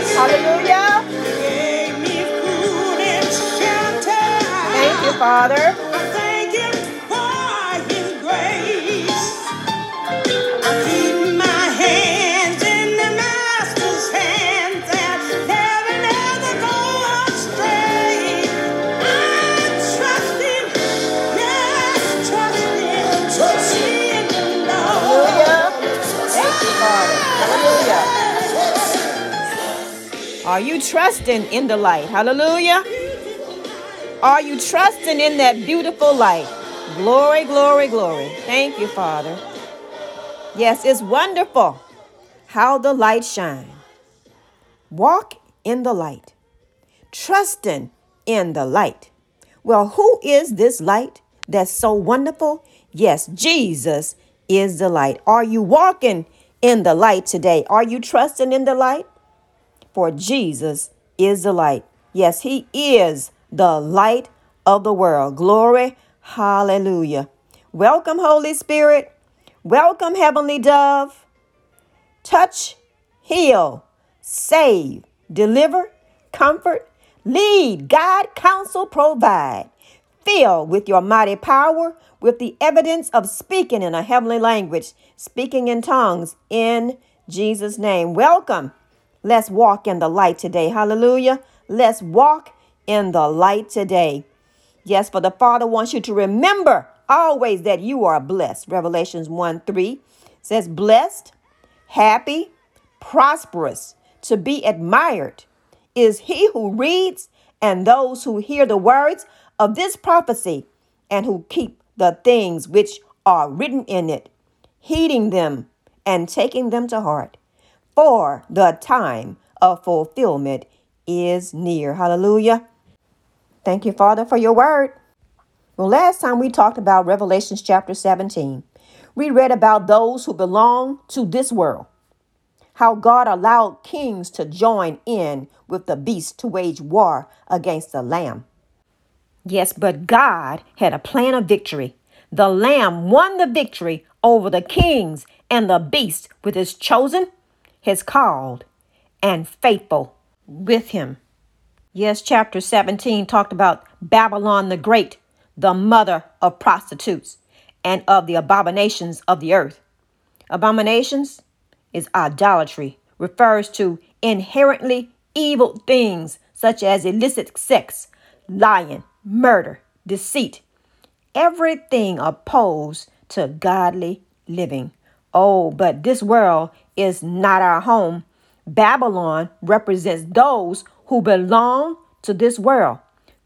Yes, hallelujah. Thank you, Father. Are you trusting in the light? Hallelujah. Are you trusting in that beautiful light? Glory, glory, glory. Thank you, Father. Yes, it's wonderful how the light shines. Walk in the light, trusting in the light. Well, who is this light that's so wonderful? Yes, Jesus is the light. Are you walking in the light today? Are you trusting in the light? For Jesus is the light. Yes, He is the light of the world. Glory, hallelujah. Welcome, Holy Spirit. Welcome, Heavenly Dove. Touch, heal, save, deliver, comfort, lead, guide, counsel, provide. Fill with your mighty power, with the evidence of speaking in a heavenly language, speaking in tongues in Jesus' name. Welcome. Let's walk in the light today. Hallelujah. Let's walk in the light today. Yes, for the Father wants you to remember always that you are blessed. Revelations 1 3 says, Blessed, happy, prosperous, to be admired is he who reads and those who hear the words of this prophecy and who keep the things which are written in it, heeding them and taking them to heart. For the time of fulfillment is near. Hallelujah. Thank you, Father, for your word. Well, last time we talked about Revelations chapter 17. We read about those who belong to this world, how God allowed kings to join in with the beast to wage war against the Lamb. Yes, but God had a plan of victory. The Lamb won the victory over the kings and the beast with his chosen, his called, and faithful with him. Yes, chapter 17 talked about Babylon the Great, the mother of prostitutes and of the abominations of the earth. Abominations is idolatry, refers to inherently evil things such as illicit sex, lying, murder, deceit, everything opposed to godly living. Oh, but this world is not our home. Babylon represents those who belong to this world,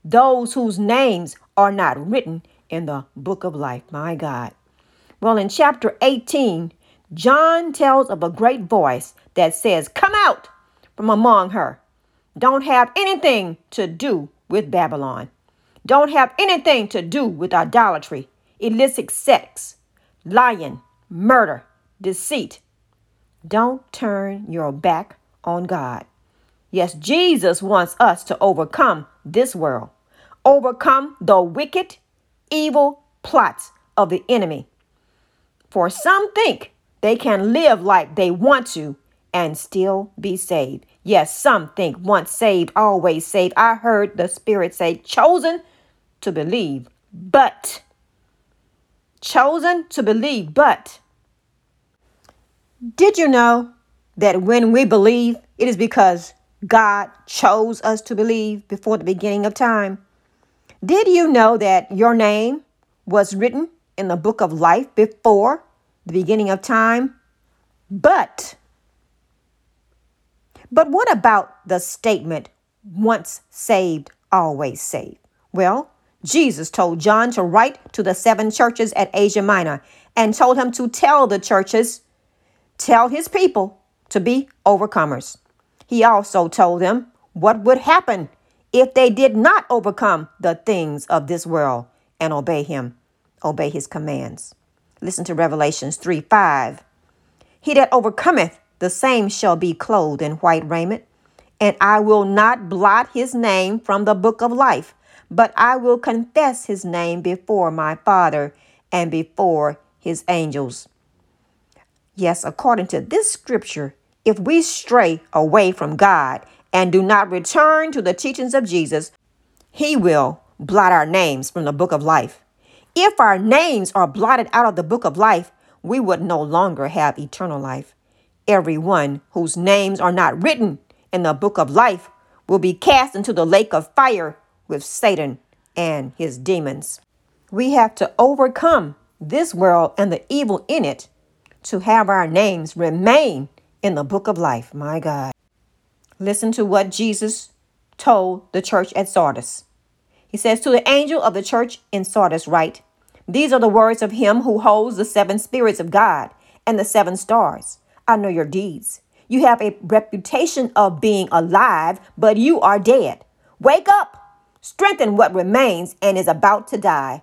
those whose names are not written in the book of life. My God. Well, in chapter 18, John tells of a great voice that says, Come out from among her. Don't have anything to do with Babylon. Don't have anything to do with idolatry, illicit sex, lying, murder, deceit. Don't turn your back on God. Yes, Jesus wants us to overcome this world, overcome the wicked, evil plots of the enemy. For some think they can live like they want to and still be saved. Yes, some think once saved, always saved. I heard the Spirit say, chosen to believe, but. Chosen to believe, but. Did you know that when we believe, it is because God chose us to believe before the beginning of time? Did you know that your name was written in the book of life before the beginning of time? But, but what about the statement, once saved, always saved? Well, Jesus told John to write to the seven churches at Asia Minor and told him to tell the churches, tell his people to be overcomers. He also told them what would happen if they did not overcome the things of this world and obey him, obey his commands. Listen to Revelations 3 5. He that overcometh, the same shall be clothed in white raiment, and I will not blot his name from the book of life, but I will confess his name before my Father and before his angels. Yes, according to this scripture, if we stray away from God and do not return to the teachings of Jesus, he will blot our names from the book of life. If our names are blotted out of the book of life, we would no longer have eternal life. Everyone whose names are not written in the book of life will be cast into the lake of fire with Satan and his demons. We have to overcome this world and the evil in it to have our names remain in the book of life. My God. Listen to what Jesus told the church at Sardis. He says, To the angel of the church in Sardis, write, These are the words of him who holds the seven spirits of God and the seven stars. I know your deeds. You have a reputation of being alive, but you are dead. Wake up, strengthen what remains and is about to die,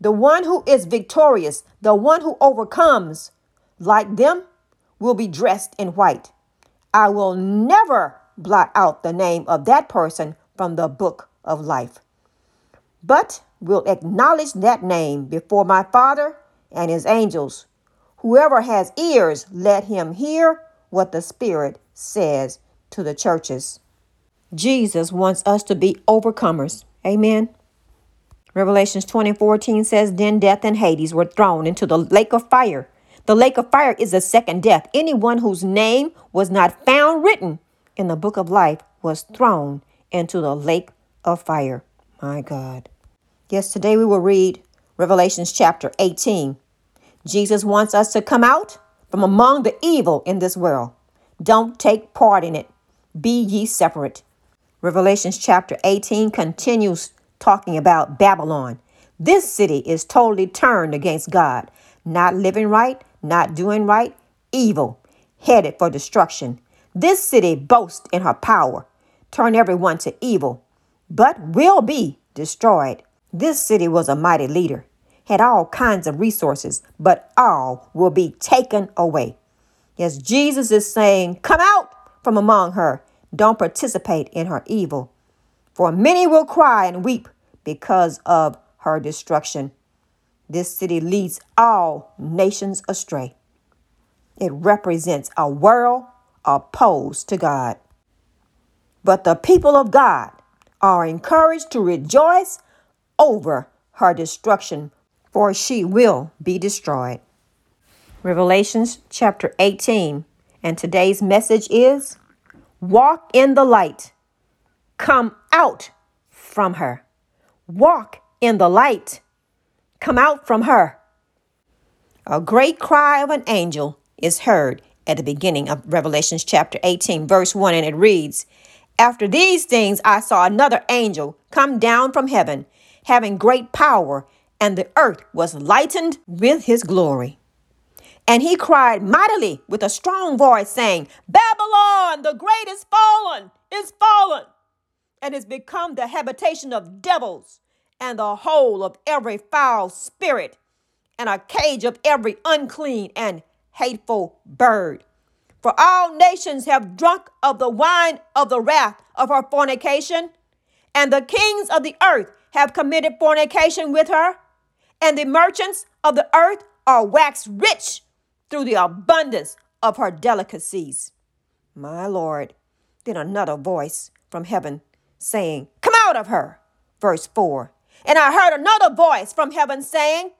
The one who is victorious, the one who overcomes, like them, will be dressed in white. I will never blot out the name of that person from the book of life, but will acknowledge that name before my Father and his angels. Whoever has ears, let him hear what the Spirit says to the churches. Jesus wants us to be overcomers. Amen. Revelations 20 14 says, Then death and Hades were thrown into the lake of fire. The lake of fire is the second death. Anyone whose name was not found written in the book of life was thrown into the lake of fire. My God. Yes, today we will read Revelations chapter 18. Jesus wants us to come out from among the evil in this world. Don't take part in it. Be ye separate. Revelations chapter 18 continues talking about Babylon. This city is totally turned against God, not living right, not doing right, evil, headed for destruction. This city boasts in her power, turn everyone to evil, but will be destroyed. This city was a mighty leader, had all kinds of resources, but all will be taken away. Yes, Jesus is saying, Come out from among her. Don't participate in her evil. For many will cry and weep because of her destruction. This city leads all nations astray. It represents a world opposed to God. But the people of God are encouraged to rejoice over her destruction, for she will be destroyed. Revelations chapter 18, and today's message is Walk in the light, come out from her. Walk in the light, come out from her. A great cry of an angel is heard at the beginning of Revelations chapter 18, verse 1, and it reads After these things I saw another angel come down from heaven, having great power, and the earth was lightened with his glory. And he cried mightily with a strong voice, saying, Babylon, the great is fallen, is fallen, and is become the habitation of devils, and the hole of every foul spirit, and a cage of every unclean and hateful bird. For all nations have drunk of the wine of the wrath of her fornication, and the kings of the earth have committed fornication with her, and the merchants of the earth are waxed rich through the abundance of her delicacies. My Lord. Then another voice from heaven saying, Come out of her. Verse 4. And I heard another voice from heaven saying,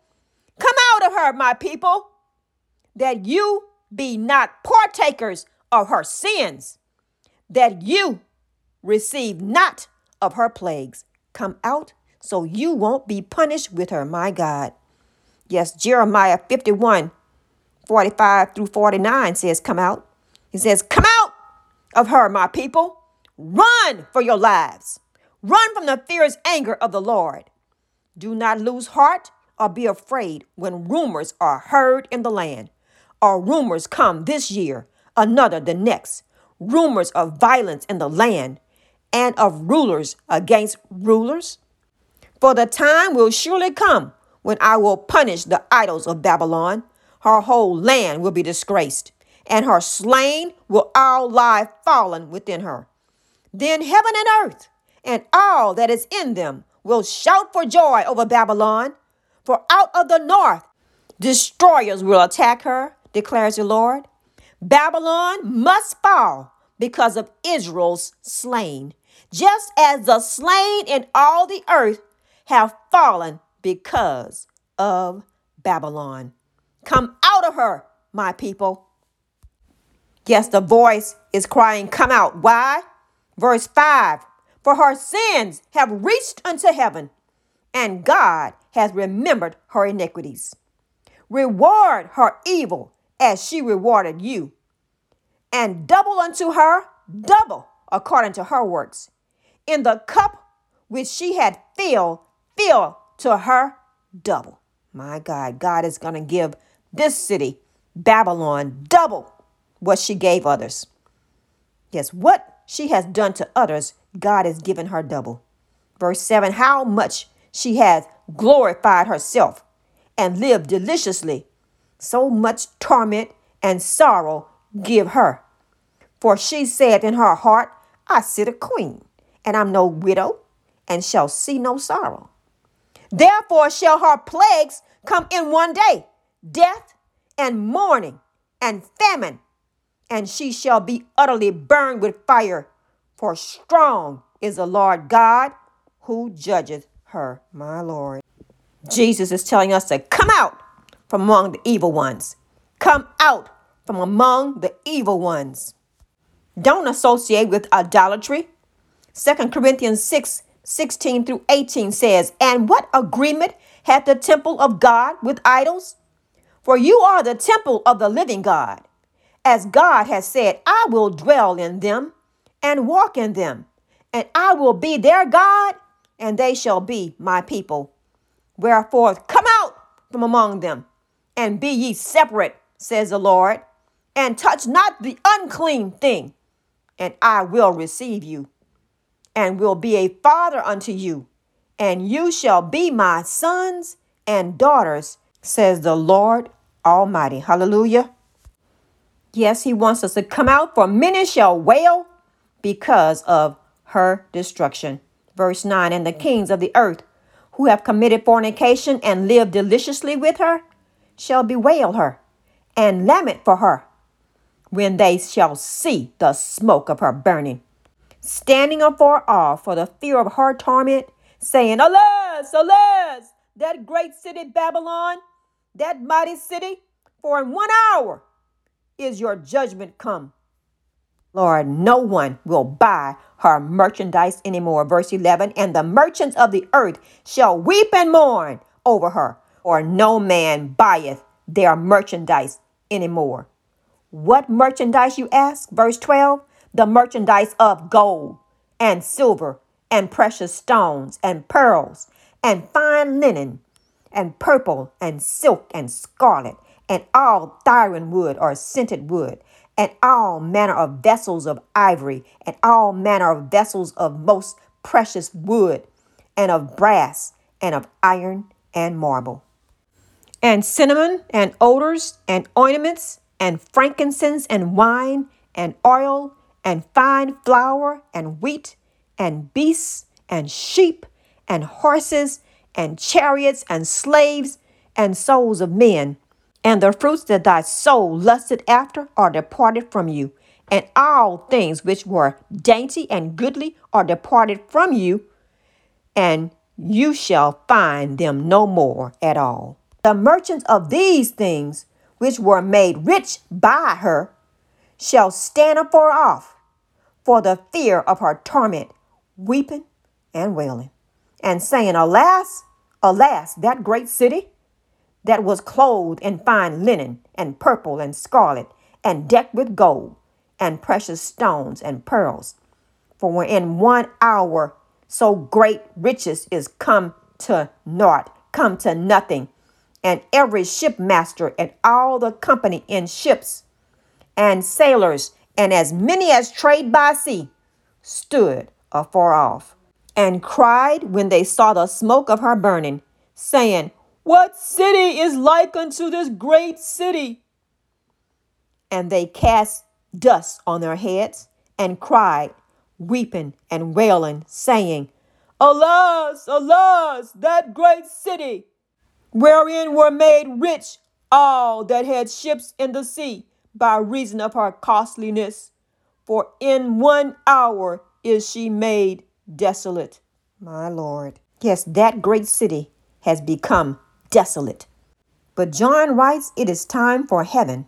Come out of her, my people, that you be not partakers of her sins, that you receive not of her plagues. Come out so you won't be punished with her, my God. Yes, Jeremiah 51 45 through 49 says, Come out. He says, Come out of her, my people. Run for your lives. Run from the fierce anger of the Lord. Do not lose heart or be afraid when rumors are heard in the land, or rumors come this year, another the next. Rumors of violence in the land and of rulers against rulers, For the time will surely come when I will punish the idols of Babylon. Her whole land will be disgraced, and her slain will all lie fallen within her. Then heaven and earth and all that is in them will shout for joy over Babylon. For out of the north destroyers will attack her, declares the Lord. Babylon must fall because of Israel's slain, just as the slain in all the earth have fallen because of Babylon. Come out of her, my people. Yes, the voice is crying, Come out. Why? Verse 5 For her sins have reached unto heaven, and God has remembered her iniquities. Reward her evil as she rewarded you, and double unto her, double according to her works. In the cup which she had filled, fill to her double. My God, God is going to give this city, Babylon, double what she gave others. Yes, what she has done to others, God has given her double. Verse 7 How much she has glorified herself and lived deliciously, so much torment and sorrow give her. For she said in her heart, I sit a queen, and I'm no widow, and shall see no sorrow. Therefore shall her plagues come in one day death and mourning and famine, and she shall be utterly burned with fire. For strong is the Lord God who judgeth her, my Lord. Jesus is telling us to come out from among the evil ones. Come out from among the evil ones. Don't associate with idolatry. 2 Corinthians 6 16 through 18 says, And what agreement hath the temple of God with idols? For you are the temple of the living God. As God has said, I will dwell in them and walk in them, and I will be their God, and they shall be my people. Wherefore, come out from among them, and be ye separate, says the Lord, and touch not the unclean thing, and I will receive you and will be a father unto you, and you shall be my sons and daughters, says the Lord Almighty. Hallelujah. Yes, he wants us to come out, for many shall wail because of her destruction. Verse 9 And the mm. kings of the earth who have committed fornication and lived deliciously with her shall bewail her and lament for her when they shall see the smoke of her burning standing afar off for the fear of her torment, saying, Alas, alas, that great city Babylon, that mighty city, for in one hour is your judgment come. Lord, no one will buy her merchandise anymore. Verse 11, and the merchants of the earth shall weep and mourn over her, or no man buyeth their merchandise anymore. What merchandise, you ask? Verse 12, the merchandise of gold and silver and precious stones and pearls and fine linen and purple and silk and scarlet and all thyron wood or scented wood and all manner of vessels of ivory and all manner of vessels of most precious wood and of brass and of iron and marble and cinnamon and odors and ointments and frankincense and wine and oil and fine flour and wheat and beasts and sheep and horses and chariots and slaves and souls of men. And the fruits that thy soul lusted after are departed from you, and all things which were dainty and goodly are departed from you, and you shall find them no more at all. The merchants of these things, which were made rich by her, shall stand afar off for the fear of her torment, weeping and wailing, and saying, Alas, alas, that great city that was clothed in fine linen and purple and scarlet, and decked with gold and precious stones and pearls. For in one hour so great riches is come to naught, come to nothing, and every shipmaster and all the company in ships and sailors and as many as trade by sea stood afar off and cried when they saw the smoke of her burning, saying, What city is like unto this great city? And they cast dust on their heads and cried, weeping and wailing, saying, Alas, alas, that great city, wherein were made rich all that had ships in the sea by reason of her costliness. For in one hour is she made desolate. My Lord. Yes, that great city has become desolate. But John writes it is time for heaven,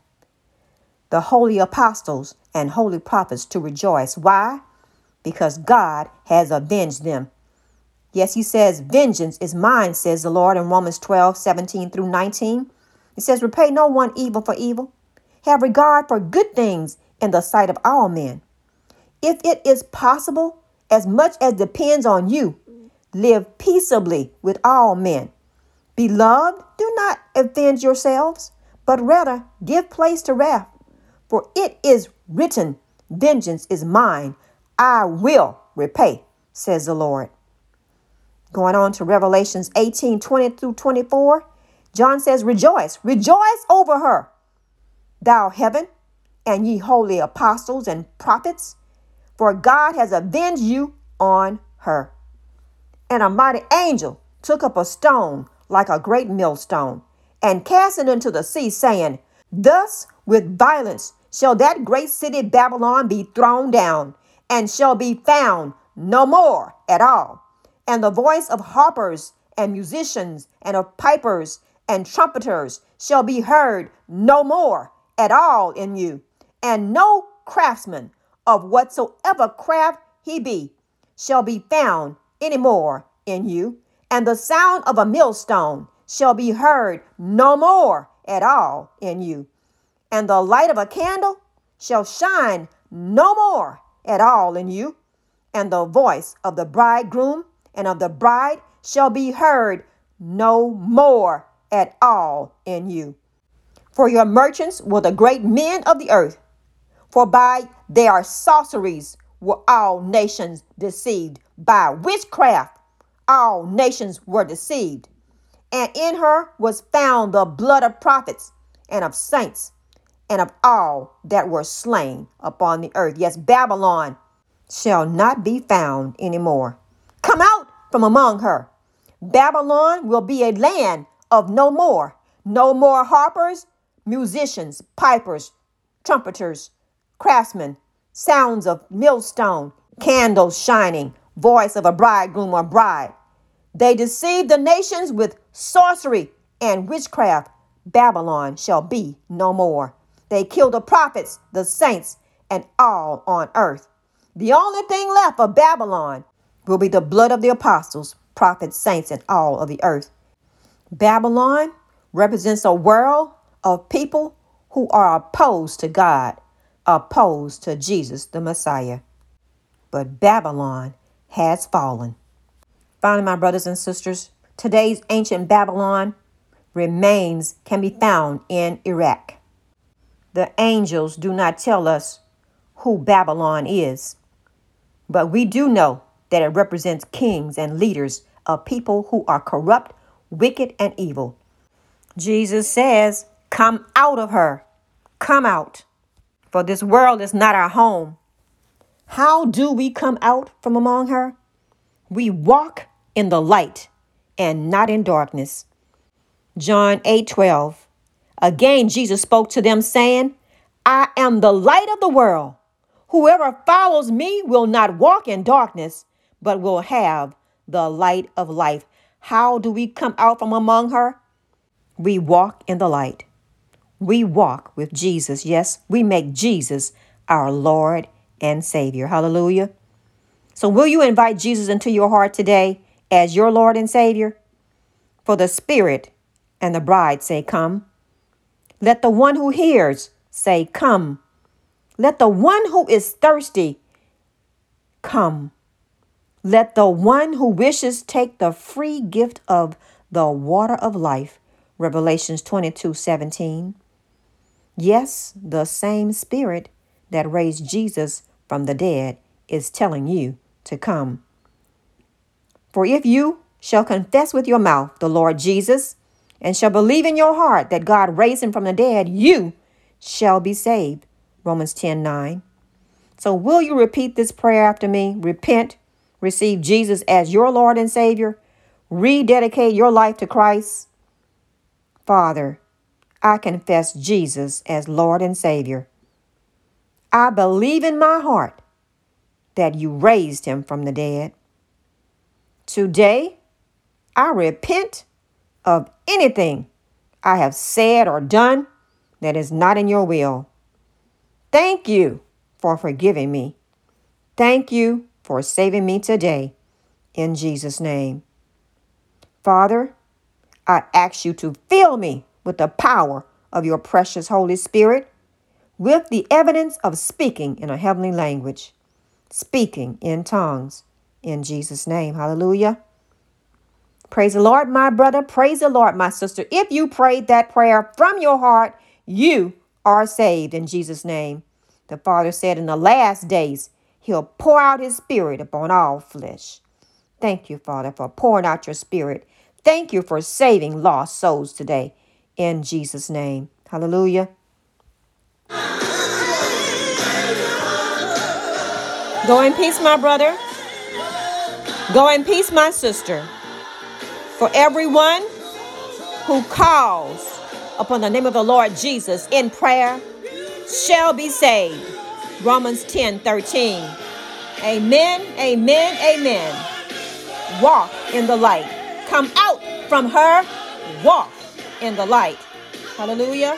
the holy apostles and holy prophets to rejoice. Why? Because God has avenged them. Yes, he says, Vengeance is mine, says the Lord in Romans 12, 17 through 19. He says, Repay no one evil for evil. Have regard for good things in the sight of all men. If it is possible, as much as depends on you, live peaceably with all men. Beloved, do not avenge yourselves, but rather give place to wrath. For it is written, Vengeance is mine, I will repay, says the Lord. Going on to Revelations 18 20 through 24, John says, Rejoice, rejoice over her, thou heaven, and ye holy apostles and prophets, for God has avenged you on her. And a mighty angel took up a stone like a great millstone and cast it into the sea, saying, Thus with violence shall that great city Babylon be thrown down, and shall be found no more at all. And the voice of harpers and musicians and of pipers and trumpeters shall be heard no more at all in you, and no craftsman of whatsoever craft he be shall be found any more in you, and the sound of a millstone shall be heard no more at all in you, and the light of a candle shall shine no more at all in you, and the voice of the bridegroom and of the bride shall be heard no more at all in you. For your merchants were the great men of the earth, for by their sorceries were all nations deceived. By witchcraft, all nations were deceived. And in her was found the blood of prophets and of saints and of all that were slain upon the earth. Yes, Babylon shall not be found anymore. Come out from among her. Babylon will be a land of no more. No more harpers, musicians, pipers, trumpeters, craftsmen, sounds of millstone, candles shining, voice of a bridegroom or bride. They deceive the nations with sorcery and witchcraft. Babylon shall be no more. They kill the prophets, the saints, and all on earth. The only thing left of Babylon will be the blood of the apostles, prophets, saints, and all of the earth. Babylon represents a world of people who are opposed to God opposed to Jesus, the Messiah. But Babylon has fallen. Finally, my brothers and sisters, today's ancient Babylon remains can be found in Iraq. The angels do not tell us who Babylon is, but we do know that it represents kings and leaders of people who are corrupt, wicked, and evil. Jesus says, Come out of her. Come out for this world is not our home. How do we come out from among her? We walk in the light and not in darkness. John 8 12. Again, Jesus spoke to them, saying, I am the light of the world. Whoever follows me will not walk in darkness, but will have the light of life. How do we come out from among her? We walk in the light we walk with Jesus. Yes, we make Jesus our Lord and Savior. Hallelujah. So, will you invite Jesus into your heart today as your Lord and Savior? For the Spirit and the bride say, Come. Let the one who hears say, Come. Let the one who is thirsty come. Let the one who wishes take the free gift of the water of life. Revelations 22 17. Yes, the same Spirit that raised Jesus from the dead is telling you to come. For if you shall confess with your mouth the Lord Jesus, and shall believe in your heart that God raised him from the dead, you shall be saved. Romans 10 9. So, will you repeat this prayer after me? Repent, receive Jesus as your Lord and Savior, rededicate your life to Christ. Father, I confess Jesus as Lord and Savior. I believe in my heart that you raised him from the dead. Today, I repent of anything I have said or done that is not in your will. Thank you for forgiving me. Thank you for saving me today. In Jesus' name. Father, I ask you to fill me with the power of your precious Holy Spirit with the evidence of speaking in a heavenly language, speaking in tongues. In Jesus' name. Hallelujah. Praise the Lord, my brother. Praise the Lord, my sister. If you prayed that prayer from your heart, you are saved in Jesus' name. The Father said in the last days, He'll pour out His Spirit upon all flesh. Thank you, Father, for pouring out your Spirit. Thank you for saving lost souls today in Jesus' name. Hallelujah. Go in peace, my brother. Go in peace, my sister. For everyone who calls upon the name of the Lord Jesus in prayer shall be saved. Romans 10 13. Amen, amen, amen. Walk in the light. Come out from her. Walk in the light. Hallelujah.